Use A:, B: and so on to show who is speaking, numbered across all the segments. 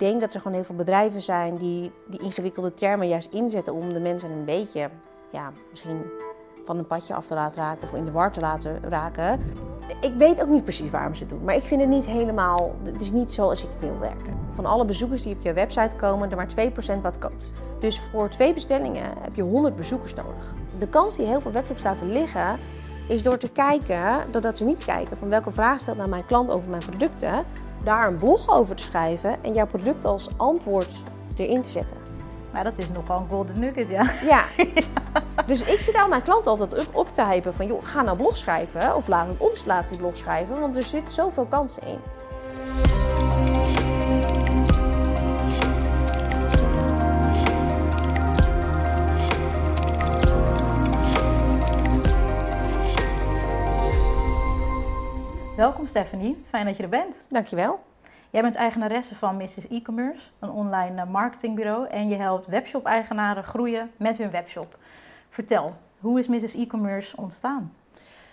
A: denk dat er gewoon heel veel bedrijven zijn die die ingewikkelde termen juist inzetten om de mensen een beetje, ja, misschien van een padje af te laten raken of in de war te laten raken. Ik weet ook niet precies waarom ze het doen, maar ik vind het niet helemaal, het is niet zoals ik wil werken. Van alle bezoekers die op je website komen, er maar 2% wat koopt. Dus voor twee bestellingen heb je 100 bezoekers nodig. De kans die heel veel webshops laten liggen, is door te kijken, doordat ze niet kijken van welke vraag stelt nou mijn klant over mijn producten, daar een blog over te schrijven en jouw product als antwoord erin te zetten.
B: Maar dat is nogal een golden nugget, ja.
A: Ja. Dus ik zit aan mijn klant altijd op, op te hypen van, joh, ga nou blog schrijven. Of laat ons laten die blog schrijven, want er zitten zoveel kansen in.
B: Welkom Stephanie, fijn dat je er bent.
A: Dankjewel.
B: Jij bent eigenaresse van Mrs. E-commerce, een online eh, marketingbureau. En je helpt webshop-eigenaren groeien met hun webshop. Vertel, hoe is Mrs. E-commerce ontstaan?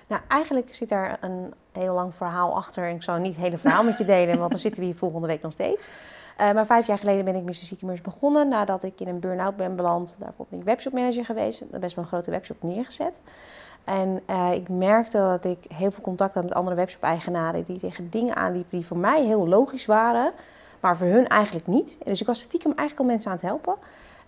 A: Nou, eigenlijk zit daar een heel lang verhaal achter. En ik zal niet het hele verhaal met je delen, want dan zitten we hier volgende week nog steeds. Uh, maar vijf jaar geleden ben ik Mrs. E-commerce begonnen. Nadat ik in een burn-out ben beland. Daarvoor ben ik webshopmanager geweest. Best wel een grote webshop neergezet. En uh, ik merkte dat ik heel veel contact had met andere webshop-eigenaren die tegen dingen aanliepen die voor mij heel logisch waren, maar voor hun eigenlijk niet. Dus ik was stiekem eigenlijk al mensen aan het helpen.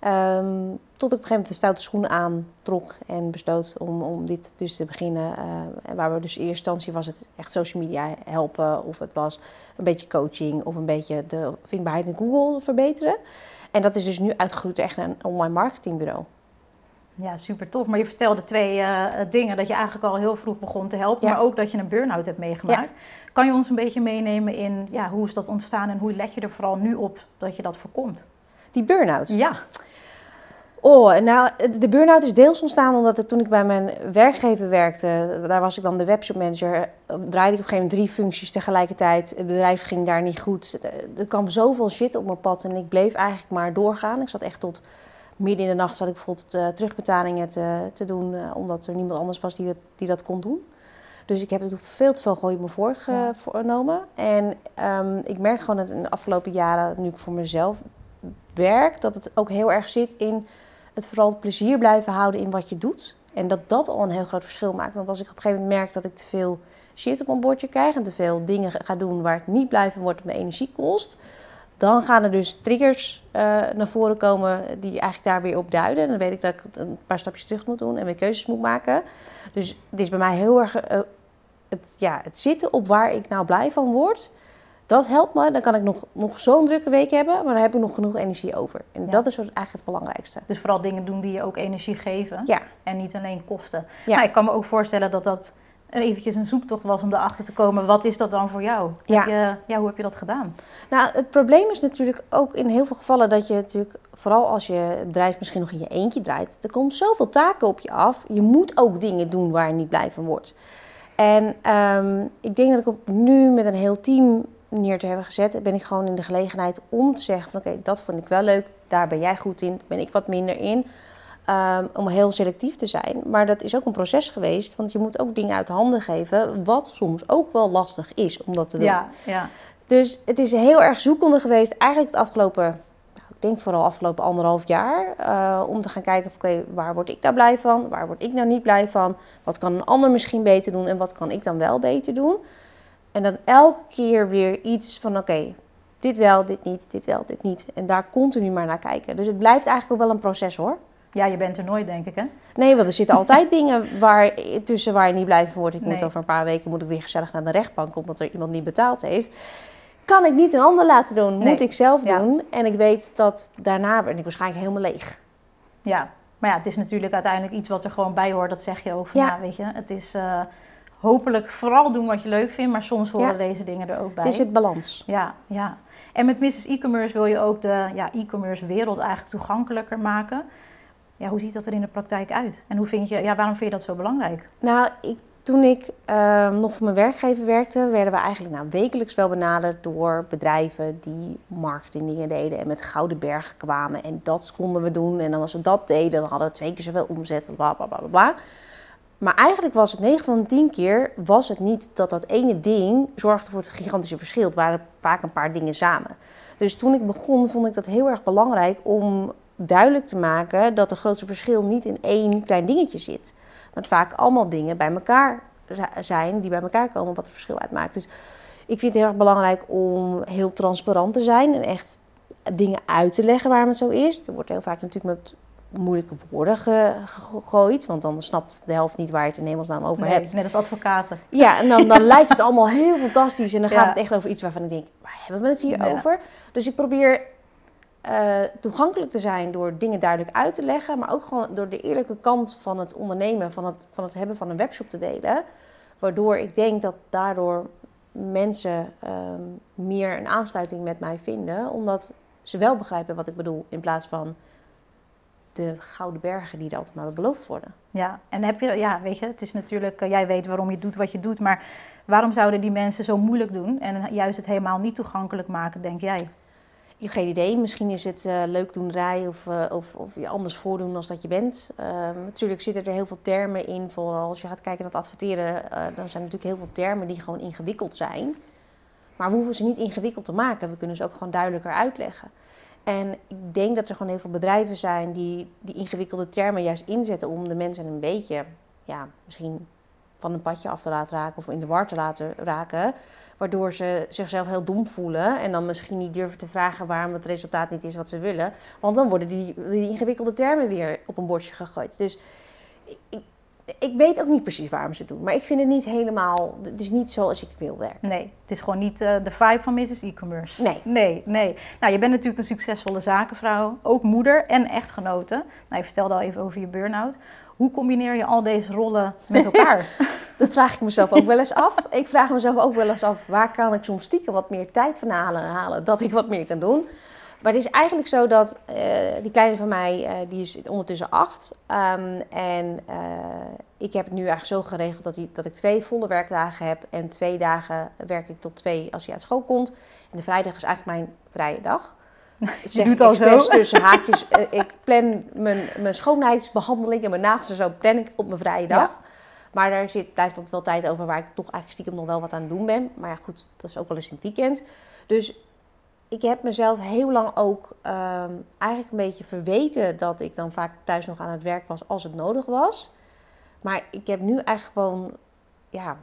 A: Um, tot ik op een gegeven moment de stoute schoenen aantrok en besloot om, om dit dus te beginnen. Uh, waar we dus in eerste instantie was het echt social media helpen, of het was een beetje coaching, of een beetje de vindbaarheid in Google verbeteren. En dat is dus nu uitgegroeid echt naar een online marketingbureau.
B: Ja, super tof. Maar je vertelde twee uh, dingen. Dat je eigenlijk al heel vroeg begon te helpen, maar ook dat je een burn-out hebt meegemaakt. Kan je ons een beetje meenemen in ja, hoe is dat ontstaan en hoe let je er vooral nu op dat je dat voorkomt?
A: Die burn-out?
B: Ja.
A: Oh, nou, de burn-out is deels ontstaan omdat het, toen ik bij mijn werkgever werkte, daar was ik dan de webshopmanager, draaide ik op een gegeven moment drie functies tegelijkertijd. Het bedrijf ging daar niet goed. Er kwam zoveel shit op mijn pad en ik bleef eigenlijk maar doorgaan. Ik zat echt tot midden in de nacht zat ik bijvoorbeeld uh, terugbetalingen te, te doen, uh, omdat er niemand anders was die dat, die dat kon doen. Dus ik heb het veel te veel gooi op me voorgenomen. En um, ik merk gewoon dat in de afgelopen jaren, nu ik voor mezelf werk, dat het ook heel erg zit in het vooral het plezier blijven houden in wat je doet. En dat dat al een heel groot verschil maakt. Want als ik op een gegeven moment merk dat ik te veel shit op mijn bordje krijg en te veel dingen ga doen waar ik niet blij van word, dat mijn energie kost, dan gaan er dus triggers uh, naar voren komen die eigenlijk daar weer op duiden. En dan weet ik dat ik een paar stapjes terug moet doen en weer keuzes moet maken. Dus het is bij mij heel erg uh, het, ja, het zitten op waar ik nou blij van word. Dat helpt me. Dan kan ik nog, nog zo'n drukke week hebben, maar dan heb ik nog genoeg energie over. En ja. dat is eigenlijk het belangrijkste.
B: Dus vooral dingen doen die je ook energie geven.
A: Ja.
B: En niet alleen kosten. Ja. Maar ik kan me ook voorstellen dat dat eventjes een zoektocht was om erachter te komen. Wat is dat dan voor jou?
A: Ja.
B: Je, ja, hoe heb je dat gedaan?
A: Nou, het probleem is natuurlijk ook in heel veel gevallen dat je natuurlijk, vooral als je bedrijf misschien nog in je eentje draait, er komt zoveel taken op je af. Je moet ook dingen doen waar je niet blij van wordt. En um, ik denk dat ik op nu met een heel team neer te hebben gezet, ben ik gewoon in de gelegenheid om te zeggen van oké, okay, dat vond ik wel leuk, daar ben jij goed in, daar ben ik wat minder in. Um, om heel selectief te zijn. Maar dat is ook een proces geweest, want je moet ook dingen uit handen geven, wat soms ook wel lastig is om dat te doen.
B: Ja, ja.
A: Dus het is heel erg zoekende geweest, eigenlijk het afgelopen, nou, ik denk vooral afgelopen anderhalf jaar, uh, om te gaan kijken, oké, okay, waar word ik nou blij van, waar word ik nou niet blij van, wat kan een ander misschien beter doen en wat kan ik dan wel beter doen. En dan elke keer weer iets van, oké, okay, dit wel, dit niet, dit wel, dit niet. En daar continu maar naar kijken. Dus het blijft eigenlijk ook wel een proces hoor.
B: Ja, je bent er nooit, denk ik, hè?
A: Nee, want er zitten altijd dingen waar, tussen waar je niet blij van wordt. Ik nee. moet over een paar weken moet ik weer gezellig naar de rechtbank, omdat er iemand niet betaald heeft. Kan ik niet een ander laten doen, nee. moet ik zelf ja. doen. En ik weet dat daarna ben ik waarschijnlijk helemaal leeg.
B: Ja, maar ja, het is natuurlijk uiteindelijk iets wat er gewoon bij hoort. Dat zeg je ook van, ja, weet je, het is... Uh, hopelijk vooral doen wat je leuk vindt, maar soms horen ja. deze dingen er ook bij.
A: Het is het balans.
B: Ja, ja. En met Mrs. E-commerce wil je ook de ja, e-commerce wereld eigenlijk toegankelijker maken. Ja, hoe ziet dat er in de praktijk uit? En hoe vind je, ja, waarom vind je dat zo belangrijk?
A: Nou, ik, toen ik uh, nog voor mijn werkgever werkte, werden we eigenlijk nou, wekelijks wel benaderd door bedrijven die marketingdingen deden en met gouden bergen kwamen. En dat konden we doen. En dan als we dat deden, hadden we twee keer zoveel omzet. Bla bla bla bla. bla. Maar eigenlijk was het 9 van de 10 keer was het niet dat dat ene ding zorgde voor het gigantische verschil. Het waren vaak een paar dingen samen. Dus toen ik begon, vond ik dat heel erg belangrijk om duidelijk te maken dat het grootste verschil niet in één klein dingetje zit. Maar het vaak allemaal dingen bij elkaar zijn die bij elkaar komen wat het verschil uitmaakt. Dus ik vind het heel erg belangrijk om heel transparant te zijn en echt dingen uit te leggen waarom het zo is. Er wordt heel vaak natuurlijk met moeilijke woorden gegooid, want dan snapt de helft niet waar je het in hemelsnaam over
B: nee,
A: hebt.
B: Net als advocaten.
A: Ja, en dan, dan lijkt het allemaal heel fantastisch en dan gaat het echt over iets waarvan ik denk, waar hebben we het hier over? Dus ik probeer uh, toegankelijk te zijn door dingen duidelijk uit te leggen, maar ook gewoon door de eerlijke kant van het ondernemen, van het, van het hebben van een webshop te delen. Waardoor ik denk dat daardoor mensen ehm, meer een aansluiting met mij vinden, omdat ze wel begrijpen wat ik bedoel, in plaats van de gouden bergen die er altijd maar beloofd worden.
B: Ja, en heb je, ja, weet je, het is natuurlijk, uh, jij weet waarom je doet wat je doet, maar waarom zouden die mensen zo moeilijk doen en juist het helemaal niet toegankelijk maken, denk jij?
A: Heb geen idee. Misschien is het uh, leukdoenerij of, uh, of, of je anders voordoen dan dat je bent. Uh, natuurlijk zitten er heel veel termen in. Vooral als je gaat kijken naar het adverteren, dan zijn er natuurlijk heel veel termen die gewoon ingewikkeld zijn. Maar we hoeven ze niet ingewikkeld te maken. We kunnen ze ook gewoon duidelijker uitleggen. En ik denk dat er gewoon heel veel bedrijven zijn die die ingewikkelde termen juist inzetten om de mensen een beetje, ja, misschien van een padje af te laten raken of in de war te laten raken. Waardoor ze zichzelf heel dom voelen en dan misschien niet durven te vragen waarom het resultaat niet is wat ze willen. Want dan worden die, die ingewikkelde termen weer op een bordje gegooid. Dus ik, ik weet ook niet precies waarom ze het doen. Maar ik vind het niet helemaal. Het is niet zoals ik wil werken.
B: Nee, het is gewoon niet uh, de vibe van Mrs. E-commerce.
A: Nee.
B: Nee, nee. Nou, je bent natuurlijk een succesvolle zakenvrouw, ook moeder en echtgenote. Nou, je vertelde al even over je burn-out. Hoe combineer je al deze rollen met elkaar?
A: dat vraag ik mezelf ook wel eens af. Ik vraag mezelf ook wel eens af, waar kan ik soms stiekem wat meer tijd van halen, halen dat ik wat meer kan doen. Maar het is eigenlijk zo dat uh, die kleine van mij, uh, die is ondertussen acht. Um, en uh, ik heb het nu eigenlijk zo geregeld dat, die, dat ik twee volle werkdagen heb. En twee dagen werk ik tot twee als hij uit school komt. En de vrijdag is eigenlijk mijn vrije dag.
B: Ik zeg doet al zo.
A: tussen haakjes. ik plan mijn, mijn schoonheidsbehandeling en mijn nagels en zo plan ik op mijn vrije dag. Ja. Maar daar zit, blijft dan wel tijd over waar ik toch eigenlijk stiekem nog wel wat aan het doen ben. Maar ja, goed, dat is ook wel eens in het weekend. Dus ik heb mezelf heel lang ook um, eigenlijk een beetje verweten dat ik dan vaak thuis nog aan het werk was als het nodig was. Maar ik heb nu eigenlijk gewoon, ja,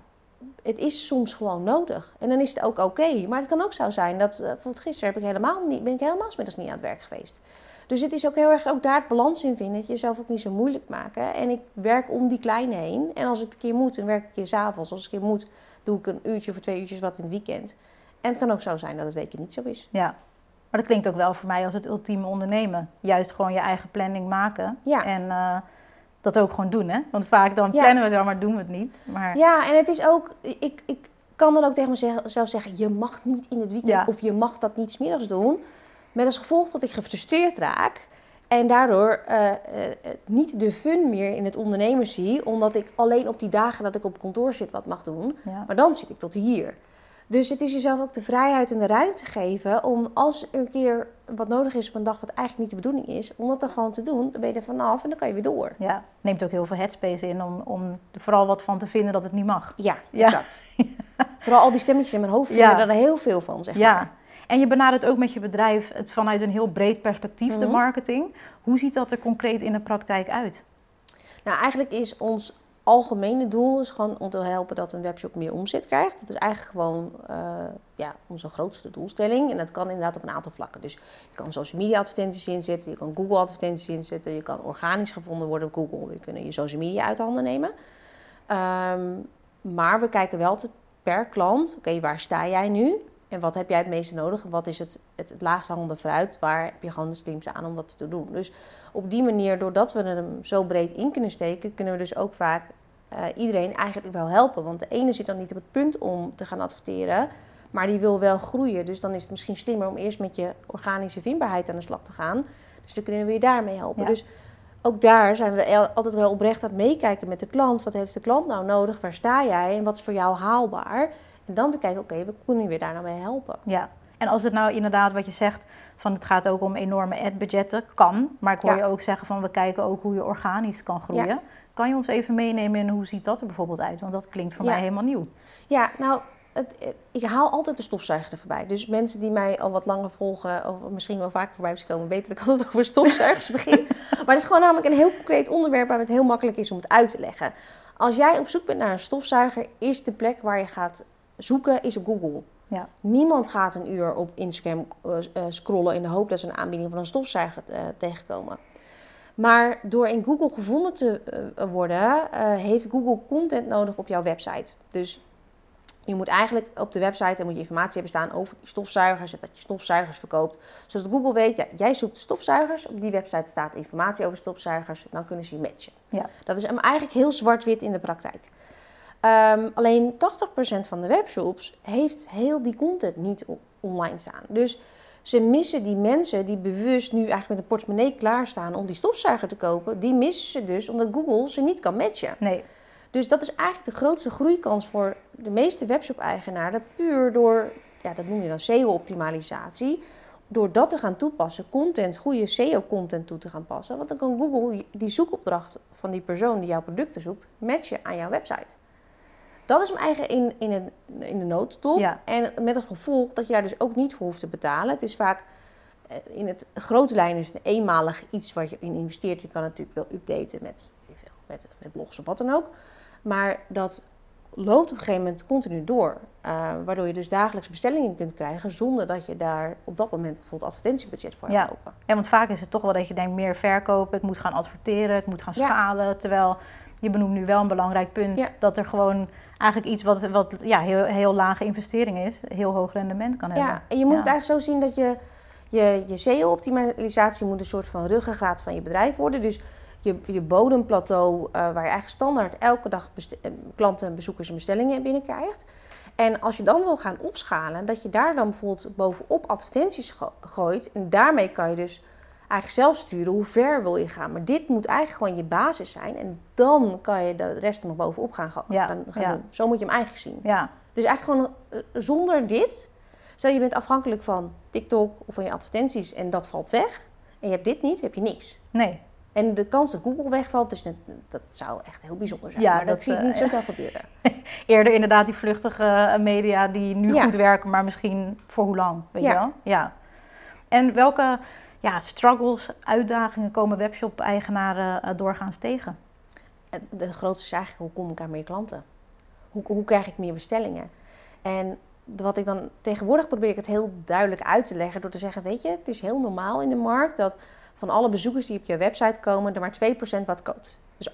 A: het is soms gewoon nodig. En dan is het ook oké. Maar het kan ook zo zijn dat, uh, bijvoorbeeld gisteren heb ik helemaal niet, ben ik helemaal middags niet aan het werk geweest. Dus het is ook heel erg ook daar het balans in vinden. Dat je jezelf ook niet zo moeilijk maken. En ik werk om die kleine heen. En als het een keer moet, dan werk ik een keer s'avonds. Als het een keer moet, doe ik een uurtje of twee uurtjes wat in het weekend. En het kan ook zo zijn dat het weken niet zo is.
B: Ja, maar dat klinkt ook wel voor mij als het ultieme ondernemen. Juist gewoon je eigen planning maken.
A: Ja.
B: En uh, dat ook gewoon doen, hè? Want vaak dan plannen ja. we het wel, maar doen we het niet. Maar...
A: Ja, en het is ook... Ik, ik kan dan ook tegen mezelf zeggen... je mag niet in het weekend ja. of je mag dat niet smiddags doen. Met als gevolg dat ik gefrustreerd raak... En daardoor uh, uh, niet de fun meer in het ondernemen zie, omdat ik alleen op die dagen dat ik op kantoor zit wat mag doen.
B: Ja.
A: Maar dan zit ik tot hier. Dus het is jezelf ook de vrijheid en de ruimte geven om als een keer wat nodig is op een dag wat eigenlijk niet de bedoeling is, om dat dan gewoon te doen. Dan ben je er vanaf en dan kan je weer door.
B: Ja, neemt ook heel veel headspace in om, om er vooral wat van te vinden dat het niet mag.
A: Ja, exact. vooral al die stemmetjes in mijn hoofd vinden ja. er heel veel van, zeg
B: ja.
A: maar.
B: En je benadert ook met je bedrijf het vanuit een heel breed perspectief, de marketing. Hoe ziet dat er concreet in de praktijk uit?
A: Nou, eigenlijk is ons algemene doel is gewoon om te helpen dat een webshop meer omzet krijgt. Dat is eigenlijk gewoon uh, ja, onze grootste doelstelling. En dat kan inderdaad op een aantal vlakken. Dus je kan social media advertenties inzetten, je kan Google advertenties inzetten, je kan organisch gevonden worden op Google. We kunnen je social media uit de handen nemen. Um, maar we kijken wel te, per klant, oké, waar sta jij nu? En wat heb jij het meeste nodig? Wat is het, het, het laagst hangende fruit? Waar heb je gewoon de slimste aan om dat te doen? Dus op die manier, doordat we hem zo breed in kunnen steken, kunnen we dus ook vaak uh, iedereen eigenlijk wel helpen. Want de ene zit dan niet op het punt om te gaan adverteren, maar die wil wel groeien. Dus dan is het misschien slimmer om eerst met je organische vindbaarheid aan de slag te gaan. Dus dan kunnen we je daarmee helpen.
B: Ja.
A: Dus ook daar zijn we altijd wel oprecht aan het meekijken met de klant. Wat heeft de klant nou nodig? Waar sta jij? En wat is voor jou haalbaar? En dan te kijken, oké, okay, we kunnen je daar nou mee helpen.
B: Ja, en als het nou inderdaad wat je zegt, van het gaat ook om enorme ad-budgetten, kan. Maar ik hoor
A: Ja.
B: je ook zeggen van we kijken ook hoe je organisch kan groeien.
A: Ja.
B: Kan je ons even meenemen in hoe ziet dat er bijvoorbeeld uit? Want dat klinkt voor
A: Ja.
B: mij helemaal nieuw.
A: Ja, nou, het, ik haal altijd de stofzuiger er voorbij. Dus mensen die mij al wat langer volgen, of misschien wel vaker voorbij hebben komen, weten dat ik altijd over stofzuigers begin. maar het is gewoon namelijk een heel concreet onderwerp waar het heel makkelijk is om het uit te leggen. Als jij op zoek bent naar een stofzuiger, is de plek waar je gaat zoeken is op Google. Ja. Niemand gaat een uur op Instagram uh, scrollen in de hoop dat ze een aanbieding van een stofzuiger uh, tegenkomen. Maar door in Google gevonden te worden, heeft Google content nodig op jouw website. Dus je moet eigenlijk op de website moet je informatie hebben staan over die stofzuigers en dat je stofzuigers verkoopt. Zodat Google weet, ja, jij zoekt stofzuigers, op die website staat informatie over stofzuigers, dan kunnen ze je matchen. Ja. Dat is eigenlijk heel zwart-wit in de praktijk. Um, alleen 80% van de webshops heeft heel die content niet online staan. Dus ze missen die mensen die bewust nu eigenlijk met een portemonnee klaarstaan om die stofzuiger te kopen. Die missen ze dus omdat Google ze niet kan matchen. Nee. Dus dat is eigenlijk de grootste groeikans voor de meeste webshop-eigenaren. Puur door, ja, dat noem je dan SEO-optimalisatie. Door dat te gaan toepassen, content, goede SEO-content toe te gaan passen. Want dan kan Google die zoekopdracht van die persoon die jouw producten zoekt, matchen aan jouw website. Dat is hem eigen in, in, een, in de notendop. Ja. En met het gevolg dat je daar dus ook niet voor hoeft te betalen. Het is vaak eh, in het grote lijn is het eenmalig iets wat je in investeert. Je kan natuurlijk wel updaten met, met, met blogs of wat dan ook. Maar dat loopt op een gegeven moment continu door. Uh, waardoor je dus dagelijks bestellingen kunt krijgen zonder dat je daar op dat moment bijvoorbeeld advertentiebudget voor hebt lopen.
B: Ja, want vaak is het toch wel dat je denkt meer verkopen, ik moet gaan adverteren, ik moet gaan schalen. Terwijl je benoemt nu wel een belangrijk punt dat er gewoon eigenlijk iets wat, wat ja, heel, heel lage investering is, heel hoog rendement kan hebben.
A: Ja, en je moet het eigenlijk zo zien dat je je, je SEO-optimalisatie moet een soort van ruggengraat van je bedrijf worden. Dus je, je bodemplateau, uh, waar je eigenlijk standaard elke dag eh, klanten, bezoekers en bestellingen binnenkrijgt. En als je dan wil gaan opschalen, dat je daar dan bijvoorbeeld bovenop advertenties gooit. En daarmee kan je dus eigenlijk zelf sturen hoe ver wil je gaan. Maar dit moet eigenlijk gewoon je basis zijn. En dan kan je de rest er nog bovenop gaan, gaan, gaan doen. Zo moet je hem eigenlijk zien. Ja. Dus eigenlijk gewoon eh, zonder dit. Stel je bent afhankelijk van TikTok of van je advertenties en dat valt weg. En je hebt dit niet, heb je niks. Nee. En de kans dat Google wegvalt, dus dat zou echt heel bijzonder zijn. Ja, maar dat, dat zie ik niet uh, zo snel gebeuren.
B: Eerder inderdaad die vluchtige eh, media die nu goed werken, maar misschien voor hoe lang, weet je wel? Ja. En welke ja, struggles, uitdagingen komen webshop-eigenaren uh, doorgaans tegen?
A: De grootste is eigenlijk, hoe kom ik aan meer klanten? Hoe, hoe krijg ik meer bestellingen? En wat ik dan tegenwoordig probeer ik het heel duidelijk uit te leggen door te zeggen, weet je, het is heel normaal in de markt dat van alle bezoekers die op je website komen, er maar 2% wat koopt. Dus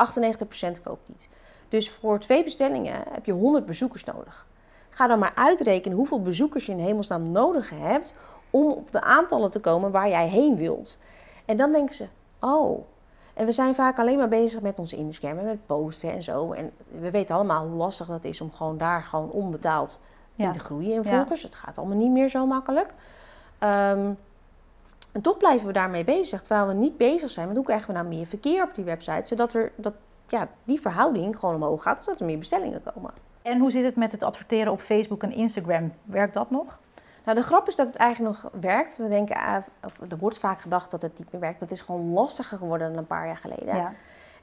A: 98% koopt niet. Dus voor twee bestellingen heb je 100 bezoekers nodig. Ga dan maar uitrekenen hoeveel bezoekers je in hemelsnaam nodig hebt om op de aantallen te komen waar jij heen wilt. En dan denken ze, oh, en we zijn vaak alleen maar bezig met onze Instagram en met posten en zo. En we weten allemaal hoe lastig dat is om gewoon daar gewoon onbetaald in te groeien in volgers. Het gaat allemaal niet meer zo makkelijk. Um, en toch blijven we daarmee bezig, terwijl we niet bezig zijn met hoe krijgen we nou meer verkeer op die website, zodat er, dat, ja, die verhouding gewoon omhoog gaat, zodat er meer bestellingen komen.
B: En hoe zit het met het adverteren op Facebook en Instagram? Werkt dat nog?
A: Nou, de grap is dat het eigenlijk nog werkt. We denken, ah, of er wordt vaak gedacht dat het niet meer werkt, maar het is gewoon lastiger geworden dan een paar jaar geleden. Ja.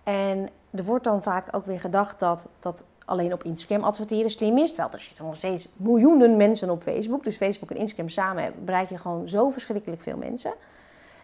A: En er wordt dan vaak ook weer gedacht dat, dat alleen op Instagram adverteren slim is. Terwijl er zitten nog steeds miljoenen mensen op Facebook. Dus Facebook en Instagram samen bereik je gewoon zo verschrikkelijk veel mensen.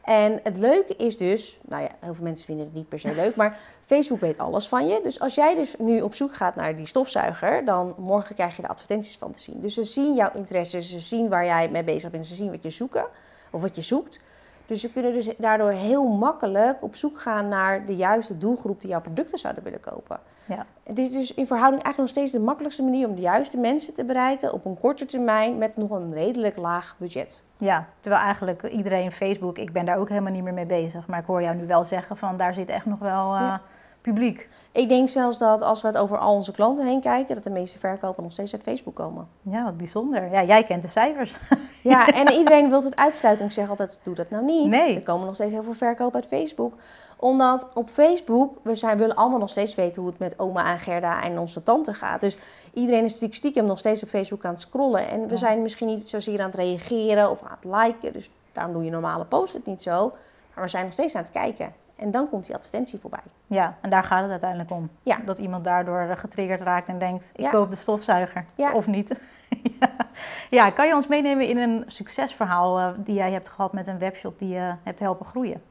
A: En het leuke is dus, nou ja, heel veel mensen vinden het niet per se leuk, maar Facebook weet alles van je. Dus als jij dus nu op zoek gaat naar die stofzuiger, dan morgen krijg je de advertenties van te zien. Dus ze zien jouw interesses, ze zien waar jij mee bezig bent, ze zien wat je zoeken of wat je zoekt. Dus ze kunnen dus daardoor heel makkelijk op zoek gaan naar de juiste doelgroep die jouw producten zouden willen kopen. Ja. Het is dus in verhouding eigenlijk nog steeds de makkelijkste manier om de juiste mensen te bereiken op een korte termijn met nog een redelijk laag budget.
B: Ja, terwijl eigenlijk iedereen Facebook, ik ben daar ook helemaal niet meer mee bezig. Maar ik hoor jou nu wel zeggen van daar zit echt nog wel uh, publiek.
A: Ik denk zelfs dat als we het over al onze klanten heen kijken, dat de meeste verkopen nog steeds uit Facebook komen.
B: Ja, wat bijzonder. Ja, jij kent de cijfers.
A: Ja, en iedereen wil het uitsluiten. Ik zeg altijd, doe dat nou niet. Nee. Er komen nog steeds heel veel verkopen uit Facebook omdat op Facebook, we zijn, willen allemaal nog steeds weten hoe het met oma en Gerda en onze tante gaat. Dus iedereen is natuurlijk stiekem nog steeds op Facebook aan het scrollen. En we zijn misschien niet zozeer aan het reageren of aan het liken. Dus daarom doe je normale posts het niet zo. Maar we zijn nog steeds aan het kijken. En dan komt die advertentie voorbij.
B: Ja, en daar gaat het uiteindelijk om.
A: Ja.
B: Dat iemand daardoor getriggerd raakt en denkt, ik
A: Ja.
B: koop de stofzuiger.
A: Ja.
B: Of niet. ja. ja, kan je ons meenemen in een succesverhaal eh, die jij hebt gehad met een webshop die je hebt helpen groeien?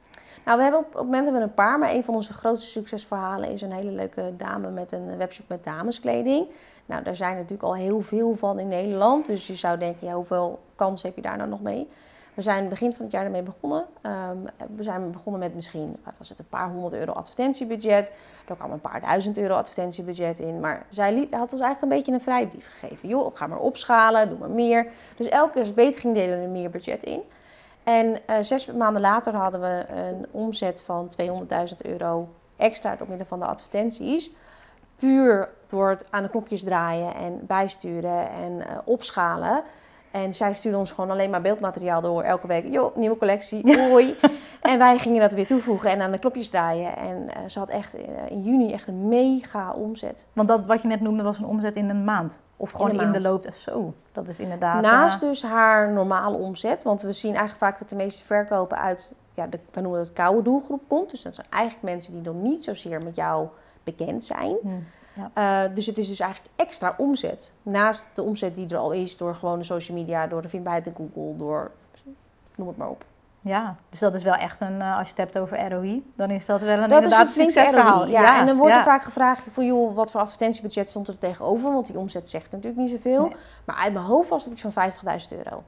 A: Nou, we hebben op, het moment hebben een paar, maar een van onze grootste succesverhalen is een hele leuke dame met een webshop met dameskleding. Nou, daar zijn natuurlijk al heel veel van in Nederland, dus je zou denken, ja, hoeveel kans heb je daar nou nog mee? We zijn begin van het jaar ermee begonnen. Ehm, we zijn begonnen met misschien, wat was het, een paar honderd euro advertentiebudget. Er kwam een paar duizend euro advertentiebudget in. Maar zij liet, had ons eigenlijk een beetje een vrijbrief gegeven. Joh, ga maar opschalen, doe maar meer. Dus elke keer als het beter ging, deden we er meer budget in. En eh, zes maanden later hadden we een omzet van 200.000 euro extra door middel van de advertenties. Puur door het aan de knopjes draaien en bijsturen en eh, opschalen. En zij stuurde ons gewoon alleen maar beeldmateriaal door elke week. Joh, nieuwe collectie, hoi. en wij gingen dat weer toevoegen en aan de knopjes draaien. En eh, ze had echt eh, in juni echt een mega omzet.
B: Want dat wat je net noemde was een omzet in een maand. Of gewoon in, de loop. Zo, dat is inderdaad...
A: Naast
B: eh,
A: dus haar normale omzet. Want we zien eigenlijk vaak dat de meeste verkopen uit, ja, de, we noemen het koude doelgroep komt. Dus dat zijn eigenlijk mensen die nog niet zozeer met jou bekend zijn. Eh, dus het is dus eigenlijk extra omzet. Naast de omzet die er al is door gewoon de social media, door de vindbaarheid in Google, door noem het maar op.
B: Ja, dus dat is wel echt een, eh, als je het hebt over ROI, dan is dat wel een
A: dat is
B: inderdaad
A: een flinke
B: succesverhaal.
A: ROI. Ja, en dan wordt
B: ja.
A: er vaak gevraagd van joh, wat voor advertentiebudget stond er tegenover? Want die omzet zegt natuurlijk niet zoveel.
B: Nee.
A: Maar uit mijn hoofd was het iets van 50.000 euro.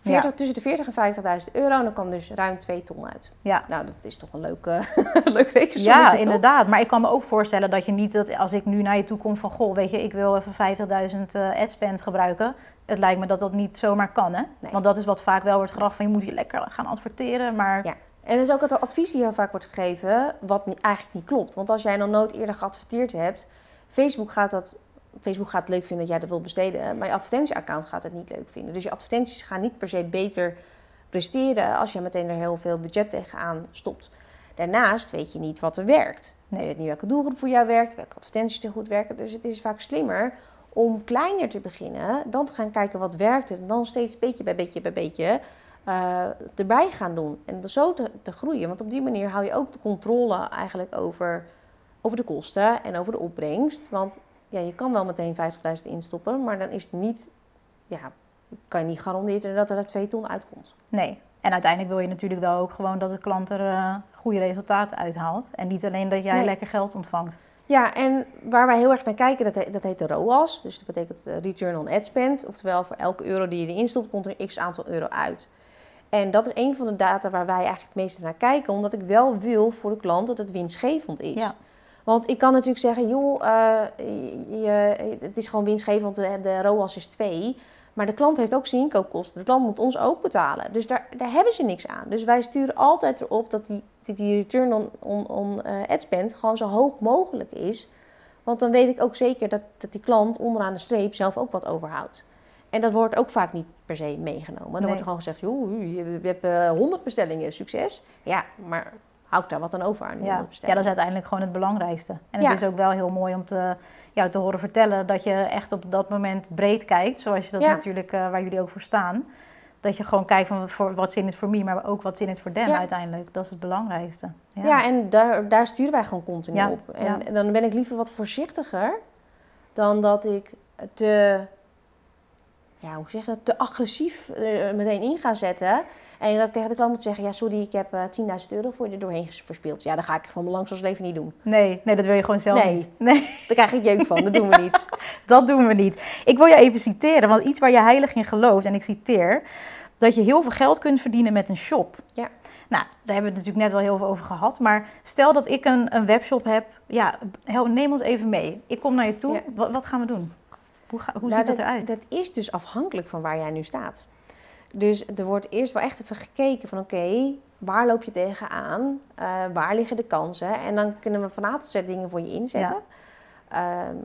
A: 40, Tussen de 40 en 50.000 euro en dan kwam dus ruim 2 ton uit.
B: Ja.
A: Nou, dat is toch een leuk, eh leuk rekensommetje,
B: Ja, inderdaad. Maar ik kan me ook voorstellen dat je niet, dat als ik nu naar je toe kom van... Goh, weet je, ik wil even 50.000 eh adspend gebruiken. Het lijkt me dat dat niet zomaar kan, hè?
A: Nee.
B: Want dat is wat vaak wel wordt gedacht van... je moet je lekker gaan adverteren, maar...
A: Ja. En dat is ook het advies die heel vaak wordt gegeven, wat eigenlijk niet klopt. Want als jij nog nooit eerder geadverteerd hebt, Facebook gaat dat. Facebook gaat het leuk vinden dat jij dat wil besteden, maar je advertentieaccount gaat het niet leuk vinden. Dus je advertenties gaan niet per se beter presteren als je meteen er heel veel budget tegenaan stopt. Daarnaast weet je niet wat er werkt.
B: Nee.
A: Je weet niet welke doelgroep voor jou werkt, welke advertenties er goed werken. Dus het is vaak slimmer om kleiner te beginnen, dan te gaan kijken wat werkt en dan steeds beetje bij beetje bij beetje eh, erbij gaan doen. En zo te, te groeien. Want op die manier hou je ook de controle eigenlijk over, over de kosten en over de opbrengst. Want ja, je kan wel meteen 50.000 instoppen, maar dan is het niet, ja, kan je niet garanderen dat er er 2 ton uitkomt.
B: Nee. En uiteindelijk wil je natuurlijk wel ook gewoon dat de klant er eh, goede resultaten uithaalt. En niet alleen dat jij
A: Nee.
B: lekker geld ontvangt.
A: Ja, en waar wij heel erg naar kijken, dat, he- dat heet de ROAS. Dus dat betekent eh, Return on Ad Spend. Oftewel, voor elke euro die je erin stopt, komt er x aantal euro uit. En dat is een van de data waar wij eigenlijk het meeste naar kijken. Omdat ik wel wil voor de klant dat het winstgevend is.
B: Ja.
A: Want ik kan natuurlijk zeggen, joh, eh, je, het is gewoon winstgevend, want de, de ROAS is 2. Maar de klant heeft ook zijn inkoopkosten. De klant moet ons ook betalen. Dus daar, daar hebben ze niks aan. Dus wij sturen altijd erop dat die, die, die return on, on, on eh, ad spend gewoon zo hoog mogelijk is. Want dan weet ik ook zeker dat, dat die klant onderaan de streep zelf ook wat overhoudt. En dat wordt ook vaak niet per se meegenomen. Dan
B: Nee.
A: wordt er gewoon gezegd, joh, je, hebt eh, 100 bestellingen, succes. Ja, maar houd daar wat aan over aan die
B: Ja.
A: 100
B: ja, dat is uiteindelijk gewoon het belangrijkste. En
A: Ja.
B: het is ook wel heel mooi om te, jou te horen vertellen dat je echt op dat moment breed kijkt. Zoals je dat
A: Ja.
B: natuurlijk, eh, waar jullie ook voor staan. Dat je gewoon kijkt van wat voor wat in het voor me, maar ook wat in het voor them
A: Ja.
B: uiteindelijk. Dat is het belangrijkste.
A: Ja, en daar, daar sturen wij gewoon continu op. En, dan ben ik liever wat voorzichtiger dan dat ik te, ja, hoe zeg je dat, te agressief er meteen in ga zetten. En dat ik tegen de klant moet zeggen, ja sorry, ik heb eh 10.000 euro voor je er doorheen verspeeld. Ja, dat ga ik van mijn leven niet doen.
B: Nee, nee, dat wil je gewoon zelf
A: Nee.
B: niet. Nee,
A: Daar krijg ik jeuk van, dat doen we niet.
B: dat doen we niet. Ik wil je even citeren, want iets waar je heilig in gelooft, en ik citeer, dat je heel veel geld kunt verdienen met een shop.
A: Ja.
B: Nou, daar hebben we het natuurlijk net wel heel veel over gehad. Maar stel dat ik een, een webshop heb. Ja, neem ons even mee. Ik kom naar je toe.
A: Ja.
B: Wat, wat gaan we doen? Hoe, ga, hoe
A: Nou,
B: ziet dat eruit?
A: Dat is dus afhankelijk van waar jij nu staat. Dus er wordt eerst wel echt even gekeken van oké, waar loop je tegenaan? Eh waar liggen de kansen? En dan kunnen we van A tot Z dingen voor je inzetten. Ehm,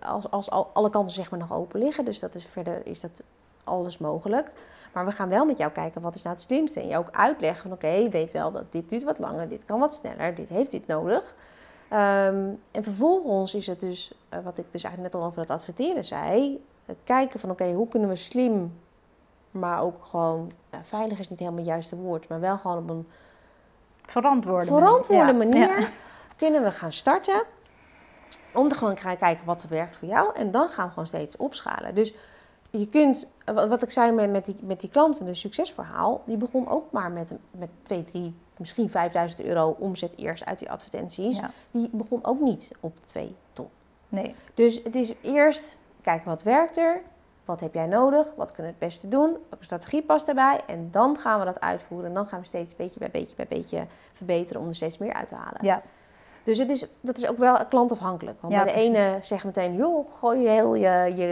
A: als als al, alle kansen zeg maar nog open liggen, dus dat is verder is dat alles mogelijk. Maar we gaan wel met jou kijken wat is nou het slimste. En je ook uitleggen van oké, je weet wel dat dit duurt wat langer, dit kan wat sneller, dit heeft dit nodig. Ehm, en vervolgens is het dus, eh, wat ik dus eigenlijk net al over het adverteren zei, eh, kijken van oké, hoe kunnen we slim, maar ook gewoon, nou, veilig is niet helemaal het juiste woord, maar wel gewoon op een
B: verantwoorde,
A: verantwoorde manier, kunnen we gaan starten. Om te gewoon gaan kijken wat er werkt voor jou. En dan gaan we gewoon steeds opschalen. Dus je kunt, wat ik zei met, met, die, met die klant van het succesverhaal, die begon ook maar met, met 2, 3, misschien 5000 euro omzet eerst uit die advertenties. Die begon ook niet op 2 ton.
B: Nee.
A: Dus het is eerst kijken wat werkt er, wat heb jij nodig, wat kunnen we het beste doen, welke strategie past daarbij en dan gaan we dat uitvoeren. En dan gaan we steeds beetje bij beetje bij beetje verbeteren om er steeds meer uit te halen.
B: Ja.
A: Dus het is, dat is ook wel klantafhankelijk. Want bij de ene zegt meteen, joh, gooi je heel je, je,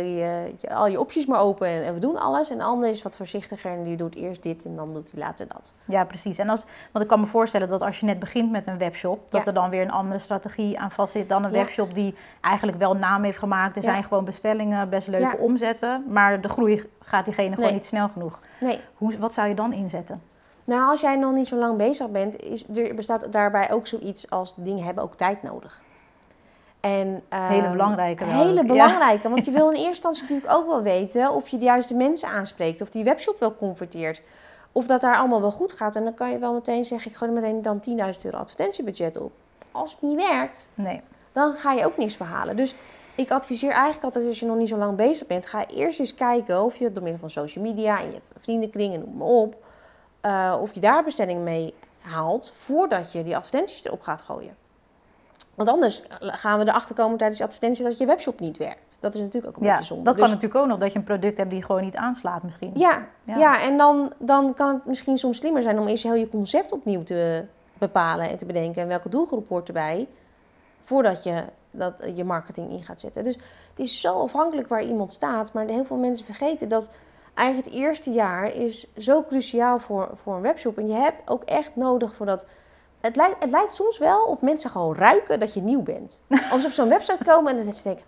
A: je, al je opties maar open en, en, we doen alles. En de ander is wat voorzichtiger en die doet eerst dit en dan doet hij later dat.
B: Ja, precies. En als, want ik kan me voorstellen dat als je net begint met een webshop, dat er dan weer een andere strategie aan vast zit dan een webshop die eigenlijk wel naam heeft gemaakt. Er zijn gewoon bestellingen, best leuke omzetten, maar de groei gaat diegene gewoon niet snel genoeg.
A: Nee.
B: Hoe, wat zou je dan inzetten?
A: Nou, als jij nog niet zo lang bezig bent, is, er bestaat daarbij ook zoiets als dingen hebben ook tijd nodig.
B: En, hele ehm, belangrijke.
A: Hele belangrijke, want je wil in eerste instantie natuurlijk ook wel weten of je de juiste mensen aanspreekt, of die webshop wel converteert, of dat daar allemaal wel goed gaat. En dan kan je wel meteen zeggen, ik gooi er meteen dan 10.000 euro advertentiebudget op. Als het niet werkt,
B: nee.
A: dan ga je ook niks behalen. Dus ik adviseer eigenlijk altijd als je nog niet zo lang bezig bent, ga eerst eens kijken of je door middel van social media en je vriendenkring en noem maar op, uh, of je daar bestellingen mee haalt voordat je die advertenties erop gaat gooien. Want anders gaan we erachter komen tijdens die advertentie dat je webshop niet werkt. Dat is natuurlijk ook een
B: ja,
A: beetje zonde.
B: Dat kan dus- natuurlijk ook nog, dat je een product hebt die gewoon niet aanslaat misschien.
A: Ja, ja. en dan, dan kan het misschien soms slimmer zijn om eerst heel je concept opnieuw te bepalen en te bedenken. En welke doelgroep hoort erbij, voordat je dat, je marketing in gaat zetten. Dus het is zo afhankelijk waar iemand staat. Maar heel veel mensen vergeten dat eigenlijk het eerste jaar is zo cruciaal voor, voor een webshop. En je hebt ook echt nodig voor dat. Het lijkt, het lijkt soms wel of mensen gewoon ruiken dat je nieuw bent. Als ze op zo'n website komen en dan ze denken,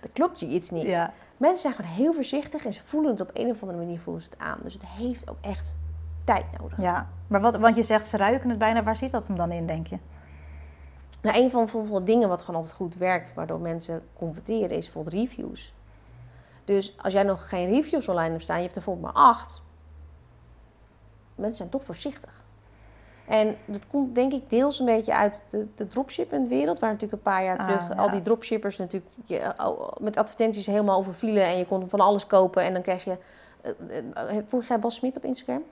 A: dat klopt je iets niet.
B: Ja.
A: Mensen zijn gewoon heel voorzichtig en ze voelen het op een of andere manier voelen ze het aan. Dus het heeft ook echt tijd nodig.
B: Ja, maar wat, want je zegt ze ruiken het bijna. Waar zit dat hem dan in, denk je?
A: Nou, een van de dingen wat gewoon altijd goed werkt, waardoor mensen converteren, is bijvoorbeeld reviews. Dus als jij nog geen reviews online hebt staan, je hebt er bijvoorbeeld maar acht. Mensen zijn toch voorzichtig. En dat komt denk ik deels een beetje uit de, de wereld, waar natuurlijk een paar jaar ah, terug al die dropshippers natuurlijk je, met advertenties helemaal overvielen en je kon van alles kopen en dan kreeg je. Uh, volg jij Bas Smit op Instagram?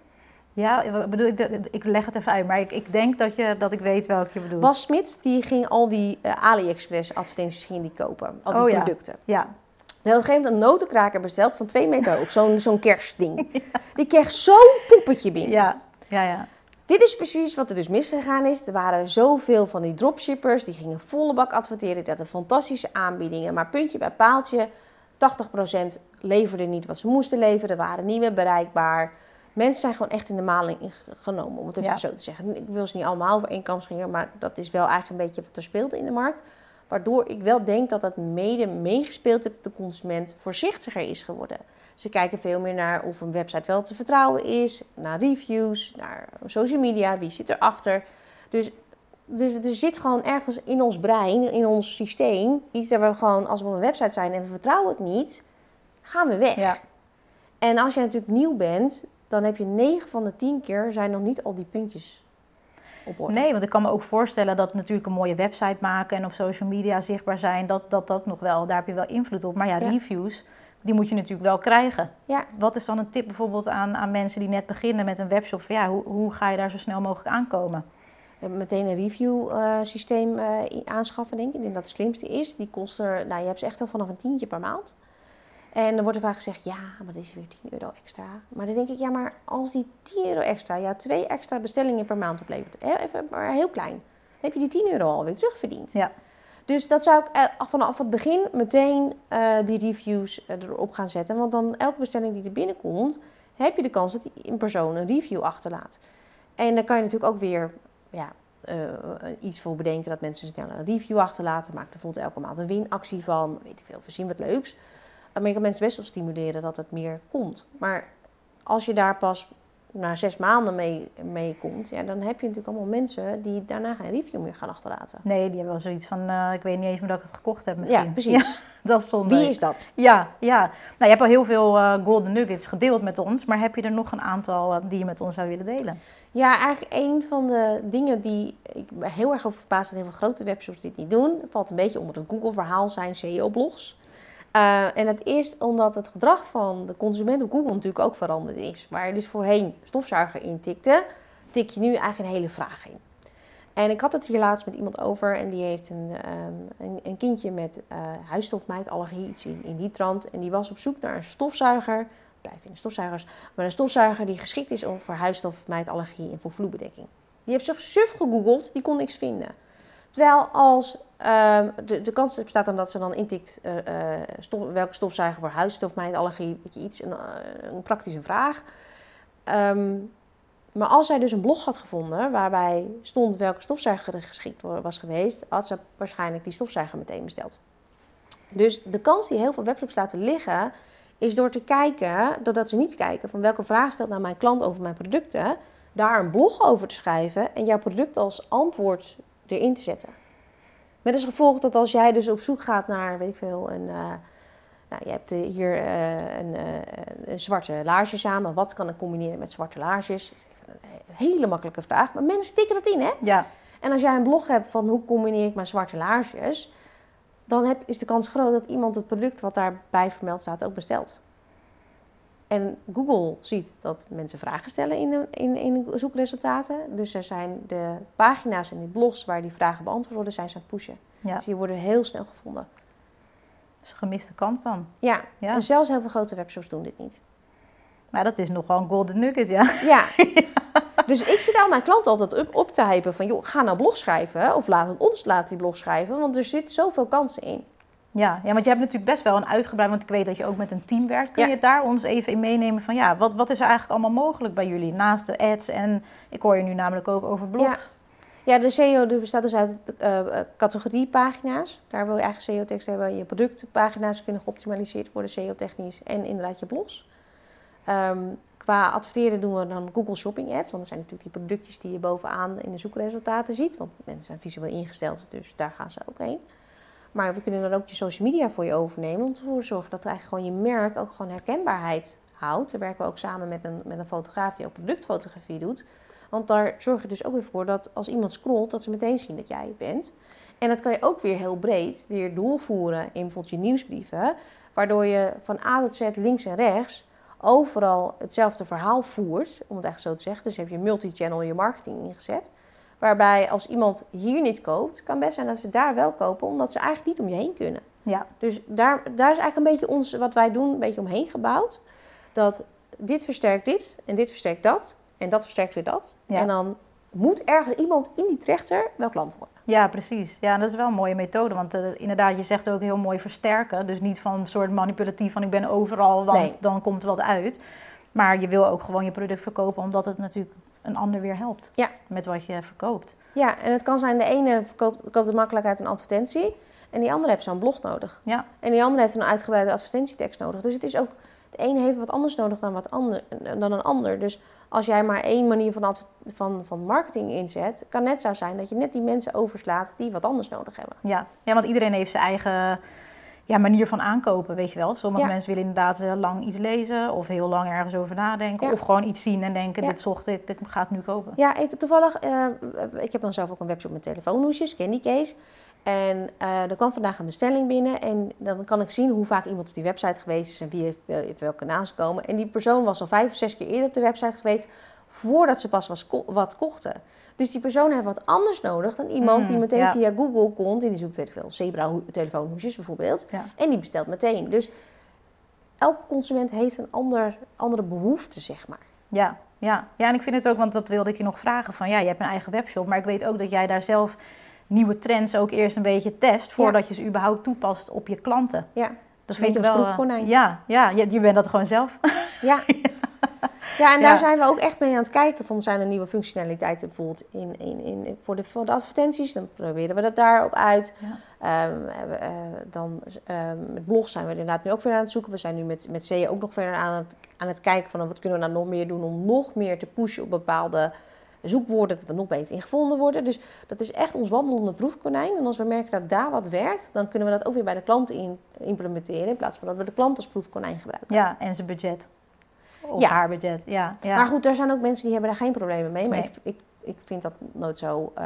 B: Ja, bedoel, ik, ik leg het even uit, maar ik, ik denk dat, je, dat ik weet welke je bedoelt.
A: Bas Smit, die ging al die AliExpress advertenties ging die kopen, al die oh, producten.
B: Ja. ja.
A: Had op een gegeven moment een notenkraker besteld van twee meter hoog. Zo'n zo'n kerstding. Die kreeg zo'n poppetje binnen.
B: Ja, ja, ja.
A: Dit is precies wat er dus misgegaan is. Er waren zoveel van die dropshippers. Die gingen volle bak adverteren. Die hadden fantastische aanbiedingen. Maar puntje bij paaltje. 80% leverde niet wat ze moesten leveren. Waren niet meer bereikbaar. Mensen zijn gewoon echt in de maling genomen, om het even zo te zeggen. Ik wil ze niet allemaal over één kam scheren, maar dat is wel eigenlijk een beetje wat er speelde in de markt. Waardoor ik wel denk dat dat mede meegespeeld heeft dat de consument voorzichtiger is geworden. Ze kijken veel meer naar of een website wel te vertrouwen is, naar reviews, naar social media, wie zit erachter. Dus, dus er zit gewoon ergens in ons brein, in ons systeem, iets dat we gewoon, als we op een website zijn en we vertrouwen het niet, gaan we weg.
B: Ja.
A: En als je natuurlijk nieuw bent, dan heb je 9 van de 10 keer zijn nog niet al die puntjes
B: Nee, want ik kan me ook voorstellen dat natuurlijk een mooie website maken en op social media zichtbaar zijn, dat dat, dat nog wel, daar heb je wel invloed op. Maar ja, reviews, die moet je natuurlijk wel krijgen.
A: Ja.
B: Wat is dan een tip bijvoorbeeld aan, aan mensen die net beginnen met een webshop? ja, hoe, hoe ga je daar zo snel mogelijk aankomen?
A: meteen een review uh, systeem uh, aanschaffen, denk ik. Ik denk dat het slimste is. Die kost er, nou je hebt ze echt al vanaf een tientje per maand. En dan wordt er vaak gezegd, ja, maar dat is weer 10 euro extra. Maar dan denk ik, ja, maar als die 10 euro extra, ja, twee extra bestellingen per maand oplevert, even maar heel klein, dan heb je die 10 euro alweer terugverdiend.
B: Ja.
A: Dus dat zou ik eh, vanaf het begin meteen uh, die reviews eh, erop gaan zetten. Want dan elke bestelling die er binnenkomt, heb je de kans dat die in persoon een review achterlaat. En dan kan je natuurlijk ook weer ja, uh, iets voor bedenken dat mensen sneller een review achterlaten. Maak er bijvoorbeeld elke maand een winactie van, weet ik veel, voorzien wat leuks. Maar je kan mensen best wel stimuleren dat het meer komt. Maar als je daar pas na zes maanden mee, mee komt, ja, dan heb je natuurlijk allemaal mensen die daarna geen review meer gaan achterlaten.
B: Nee, die hebben wel zoiets van, uh, ik weet niet eens meer dat ik het gekocht heb misschien.
A: Ja, precies.
B: dat is zonde.
A: Wie is dat?
B: Ja, ja. Nou, je hebt al heel veel uh, golden nuggets gedeeld met ons, maar heb je er nog een aantal uh, die je met ons zou willen delen?
A: Ja, eigenlijk een van de dingen die ik ben heel erg over verbaasd dat heel veel grote webshops dit niet doen, valt een beetje onder het Google-verhaal, zijn SEO-blogs. Uh, en het is omdat het gedrag van de consument op Google natuurlijk ook veranderd is. Waar je dus voorheen stofzuiger intikte, tik je nu eigenlijk een hele vraag in. En ik had het hier laatst met iemand over en die heeft een, um, een, een, kindje met uh, huisstofmijtallergie, iets in, in die trant. En die was op zoek naar een stofzuiger, blijf in de stofzuigers, maar een stofzuiger die geschikt is voor huisstofmijtallergie en voor vloerbedekking. Die heeft zich suf gegoogeld, die kon niks vinden. Terwijl als uh, de, kans bestaat dan dat ze dan intikt uh, stof, welke stofzuiger voor huisstofmijtallergie, weet je iets, een, een praktische vraag. Um, maar als zij dus een blog had gevonden waarbij stond welke stofzuiger er geschikt was geweest, had ze waarschijnlijk die stofzuiger meteen besteld. Dus de kans die heel veel webshops laten liggen, is door te kijken, doordat ze niet kijken van welke vraag stelt nou mijn klant over mijn producten, daar een blog over te schrijven en jouw product als antwoord erin te zetten. Met als gevolg dat als jij dus op zoek gaat naar, weet ik veel, een, uh, nou, je hebt hier uh, een, uh, een, zwarte laarsje samen. Wat kan ik combineren met zwarte laarsjes? Dat is even een hele makkelijke vraag, maar mensen tikken dat in, hè?
B: Ja.
A: En als jij een blog hebt van hoe combineer ik mijn zwarte laarsjes, dan heb, is de kans groot dat iemand het product wat daarbij vermeld staat ook bestelt. En Google ziet dat mensen vragen stellen in de, in, in de zoekresultaten. Dus er zijn de pagina's en de blogs waar die vragen beantwoord worden, zijn ze aan het pushen.
B: Ja.
A: Dus die worden heel snel gevonden.
B: Dat is een gemiste kans dan.
A: Ja,
B: Ja.
A: en zelfs heel veel grote webshops doen dit niet.
B: Maar dat is nogal een golden nugget, ja.
A: Ja. Dus ik zit al mijn klanten altijd op, op te hypen van... joh, ga nou blog schrijven of laat het ons laten die blog schrijven... want er zitten zoveel kansen in.
B: Ja, ja, want je hebt natuurlijk best wel een uitgebreid, want ik weet dat je ook met een team werkt. Kun
A: Ja.
B: je daar ons even in meenemen van ja, wat, wat is er eigenlijk allemaal mogelijk bij jullie naast de ads en ik hoor je nu namelijk ook over blogs.
A: Ja, de SEO bestaat dus uit eh, eh, categoriepagina's. Daar wil je eigenlijk SEO-tekst hebben. Je productpagina's kunnen geoptimaliseerd worden, SEO-technisch. En inderdaad je blogs. Ehm, qua adverteren doen we dan Google Shopping Ads. Want dat zijn natuurlijk die productjes die je bovenaan in de zoekresultaten ziet. Want mensen zijn visueel ingesteld, dus daar gaan ze ook heen. Maar we kunnen dan ook je social media voor je overnemen. Om ervoor te zorgen dat eigenlijk gewoon je merk ook gewoon herkenbaarheid houdt. Daar werken we ook samen met een, met een fotograaf die ook productfotografie doet. Want daar zorg je dus ook weer voor dat als iemand scrolt, dat ze meteen zien dat jij het bent. En dat kan je ook weer heel breed weer doorvoeren in bijvoorbeeld je nieuwsbrieven. Waardoor je van A tot Z, links en rechts, overal hetzelfde verhaal voert. Om het echt zo te zeggen. Dus heb je multi-channel je marketing ingezet. Waarbij als iemand hier niet koopt, kan best zijn dat ze daar wel kopen. Omdat ze eigenlijk niet om je heen kunnen.
B: Ja,
A: Dus daar, daar is eigenlijk een beetje ons, wat wij doen, een beetje omheen gebouwd. Dat dit versterkt dit en dit versterkt dat. En dat versterkt weer dat.
B: Ja.
A: En dan moet ergens iemand in die trechter wel klant worden.
B: ja, precies. Ja, dat is wel een mooie methode, want eh, inderdaad, je zegt ook heel mooi versterken. Dus niet van een soort manipulatief van ik ben overal, want
A: Nee.
B: dan komt er wat uit. Maar je wil ook gewoon je product verkopen, omdat het natuurlijk een ander weer helpt
A: Ja.
B: met wat je verkoopt.
A: Ja, en het kan zijn de ene verkoopt, koopt het makkelijk uit een advertentie. En die andere heeft zo'n blog nodig.
B: Ja,
A: En die andere heeft een uitgebreide advertentietekst nodig. Dus het is ook, de ene heeft wat anders nodig dan, wat ander, dan een ander. Dus als jij maar één manier van, van, van marketing inzet, kan net zo zijn dat je net die mensen overslaat die wat anders nodig hebben.
B: Ja. ja, want iedereen heeft zijn eigen ja, manier van aankopen, weet je wel. Sommige
A: Ja.
B: mensen willen inderdaad heel lang iets lezen of heel lang ergens over nadenken.
A: Ja.
B: of gewoon iets zien en denken, dit zocht ik, ik ga het nu kopen.
A: Ja, ik, toevallig, eh, ik heb dan zelf ook een webshop met telefoonhoesjes, Candy Case. En eh, er kwam vandaag een bestelling binnen en dan kan ik zien hoe vaak iemand op die website geweest is en wie heeft, eh, welke naam ze komen. En die persoon was al vijf of zes keer eerder op de website geweest voordat ze pas was, ko- wat kochten. Dus die persoon heeft wat anders nodig dan iemand
B: Mm,
A: die meteen
B: ja.
A: via Google komt en die zoekt weet ik veel, zebra ho- telefoonhoesjes bijvoorbeeld.
B: Ja.
A: En die bestelt meteen. Dus elke consument heeft een ander, andere behoefte, zeg maar.
B: Ja, ja. ja, en ik vind het ook, want dat wilde ik je nog vragen van, ja, je hebt een eigen webshop, maar ik weet ook dat jij daar zelf nieuwe trends ook eerst een beetje test voordat je ze überhaupt toepast op je klanten.
A: Ja,
B: Dat
A: een beetje een
B: eh. Ja, ja, je, je bent dat gewoon zelf.
A: ja. ja, en daar zijn we ook echt mee aan het kijken. Van zijn er nieuwe functionaliteiten bijvoorbeeld in, in, in, voor, de, voor de advertenties? Dan proberen we dat daarop uit. Ja. Um, uh, dan um, met blogs zijn we inderdaad nu ook weer aan het zoeken. We zijn nu met, met SEO ook nog verder aan het, aan het kijken van wat kunnen we nou nog meer doen om nog meer te pushen op bepaalde zoekwoorden, dat we nog beter ingevonden worden. Dus dat is echt ons wandelende proefkonijn. En als we merken dat daar wat werkt, dan kunnen we dat ook weer bij de klant in, implementeren. In plaats van dat we de klant als proefkonijn gebruiken.
B: Ja, en zijn budget. Of ja. haar budget, ja, ja.
A: Maar goed, er zijn ook mensen die hebben daar geen problemen mee. Maar ik, ik, ik vind dat nooit zo... Uh,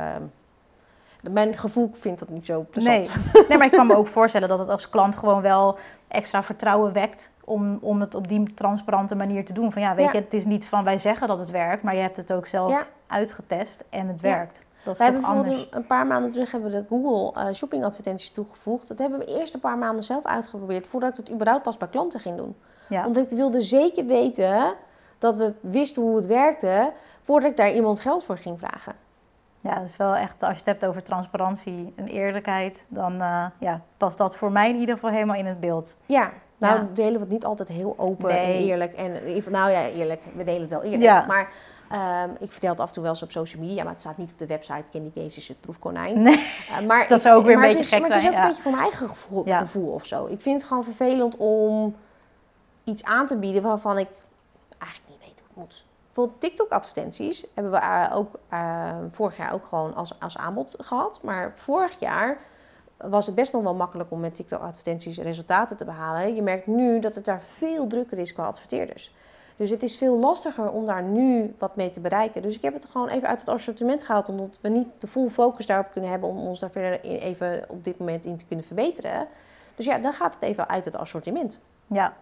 A: mijn gevoel vindt dat niet zo
B: plezant. Nee. nee, maar ik kan me ook voorstellen dat het als klant gewoon wel extra vertrouwen wekt om, om het op die transparante manier te doen. Van ja, weet je, het is niet van wij zeggen dat het werkt, maar je hebt het ook zelf uitgetest en het werkt.
A: Dat is we hebben bijvoorbeeld een, paar maanden terug hebben we de Google uh, shopping advertenties toegevoegd. Dat hebben we eerst een paar maanden zelf uitgeprobeerd voordat ik het überhaupt pas bij klanten ging doen. Ja. Want ik wilde zeker weten dat we wisten hoe het werkte voordat ik daar iemand geld voor ging vragen.
B: Ja, dat is wel echt, als je het hebt over transparantie en eerlijkheid, dan uh, ja, past dat voor mij in ieder geval helemaal in het beeld.
A: Ja, nou delen we het niet altijd heel open en eerlijk. En nou ja, eerlijk, we delen het wel eerlijk. Ja. Maar um, ik vertel het af en toe wel eens op social media, maar het staat niet op de website. Candy Case is het proefkonijn.
B: Nee, uh, maar dat zou ook weer een beetje gek zijn.
A: Maar het is ook een beetje voor mijn eigen gevoel, gevoel of zo. Ik vind het gewoon vervelend om iets aan te bieden waarvan ik eigenlijk niet weet hoe het moet. Bijvoorbeeld TikTok-advertenties hebben we uh, ook uh, vorig jaar ook gewoon als, als aanbod gehad. Maar vorig jaar was het best nog wel makkelijk om met TikTok-advertenties resultaten te behalen. Je merkt nu dat het daar veel drukker is qua adverteerders. Dus het is veel lastiger om daar nu wat mee te bereiken. Dus ik heb het gewoon even uit het assortiment gehaald, omdat we niet de full focus daarop kunnen hebben om ons daar verder even op dit moment in te kunnen verbeteren. Dus ja, dan gaat het even uit het assortiment.
B: Ja,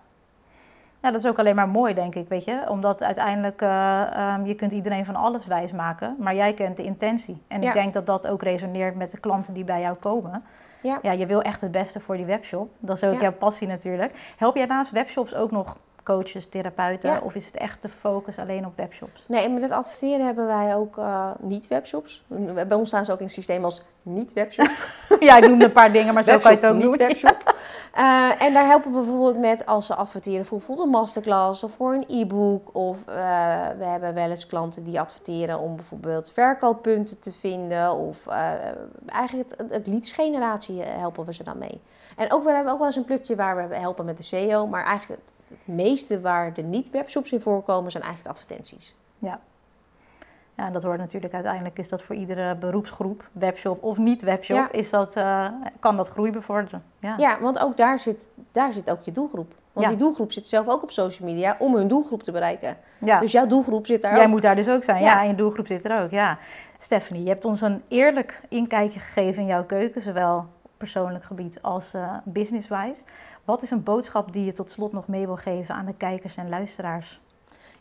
B: ja, dat is ook alleen maar mooi, denk ik, weet je. Omdat uiteindelijk, uh, um, je kunt iedereen van alles wijs maken, maar jij kent de intentie. En ik denk dat dat ook resoneert met de klanten die bij jou komen. Ja. ja, je wil echt het beste voor die webshop. Dat is ook jouw passie natuurlijk. Help jij naast webshops ook nog coaches, therapeuten? Of is het echt de focus alleen op webshops?
A: Nee, met het adverteren hebben wij ook uh, niet webshops. Bij ons staan ze ook in het systeem als niet webshop.
B: ja, ik noemde een paar dingen, maar zo kan je het ook
A: niet webshop. uh, en daar helpen we bijvoorbeeld met als ze adverteren voor bijvoorbeeld een masterclass of voor een e-book. Of uh, we hebben wel eens klanten die adverteren om bijvoorbeeld verkooppunten te vinden. Of eigenlijk het, het leadsgeneratie helpen we ze dan mee. En ook, we hebben ook wel eens een plukje waar we helpen met de SEO. Maar eigenlijk het meeste waar de niet-webshops in voorkomen zijn eigenlijk advertenties.
B: Ja. Ja, en dat wordt natuurlijk uiteindelijk is dat voor iedere beroepsgroep, webshop of niet-webshop, is dat, uh, kan dat groei bevorderen.
A: Ja, ja want ook daar zit, daar zit ook je doelgroep. Want die doelgroep zit zelf ook op social media om hun doelgroep te bereiken. Ja. Dus jouw doelgroep zit daar
B: Jij
A: ook.
B: moet daar dus ook zijn. Ja. en je doelgroep zit er ook. Ja. Stephanie, je hebt ons een eerlijk inkijkje gegeven in jouw keuken, zowel persoonlijk gebied als uh, business-wise. Wat is een boodschap die je tot slot nog mee wil geven aan de kijkers en luisteraars?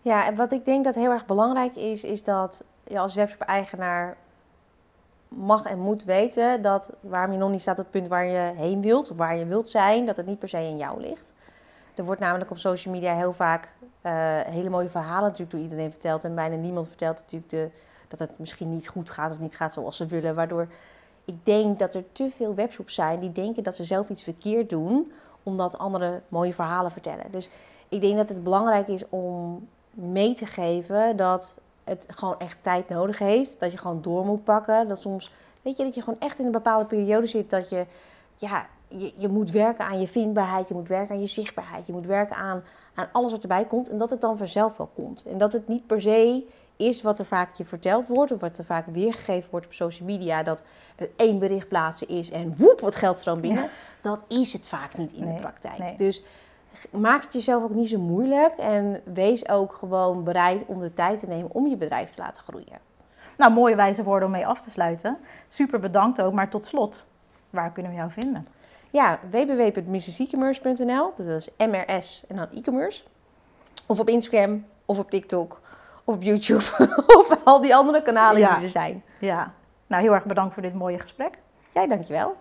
A: Ja, en wat ik denk dat heel erg belangrijk is, is dat je als webshop-eigenaar mag en moet weten dat waarom je nog niet staat op het punt waar je heen wilt, of waar je wilt zijn, dat het niet per se in jou ligt. Er wordt namelijk op social media heel vaak uh, hele mooie verhalen natuurlijk door iedereen verteld. En bijna niemand vertelt natuurlijk de, dat het misschien niet goed gaat of niet gaat zoals ze willen. Waardoor ik denk dat er te veel webshops zijn die denken dat ze zelf iets verkeerd doen omdat anderen mooie verhalen vertellen. Dus ik denk dat het belangrijk is om mee te geven dat het gewoon echt tijd nodig heeft. Dat je gewoon door moet pakken. Dat soms, weet je, dat je gewoon echt in een bepaalde periode zit dat je, ja, je, je moet werken aan je vindbaarheid, je moet werken aan je zichtbaarheid, je moet werken aan, aan alles wat erbij komt. En dat het dan vanzelf wel komt. En dat het niet per se is wat er vaak je verteld wordt, of wat er vaak weergegeven wordt op social media, dat één bericht plaatsen is en woep, wat geld stroomt binnen. Dat is het vaak niet in de praktijk. Dus maak het jezelf ook niet zo moeilijk en wees ook gewoon bereid om de tijd te nemen om je bedrijf te laten groeien.
B: Nou, mooie wijze woorden om mee af te sluiten. Super bedankt ook, maar tot slot, waar kunnen we jou vinden?
A: Ja, www.mrsecommerce.nl, dat is MRS en dan e-commerce. Of op Instagram, of op TikTok, op YouTube, of al die andere kanalen die er zijn.
B: Ja, nou heel erg bedankt voor dit mooie gesprek.
A: Jij dankjewel.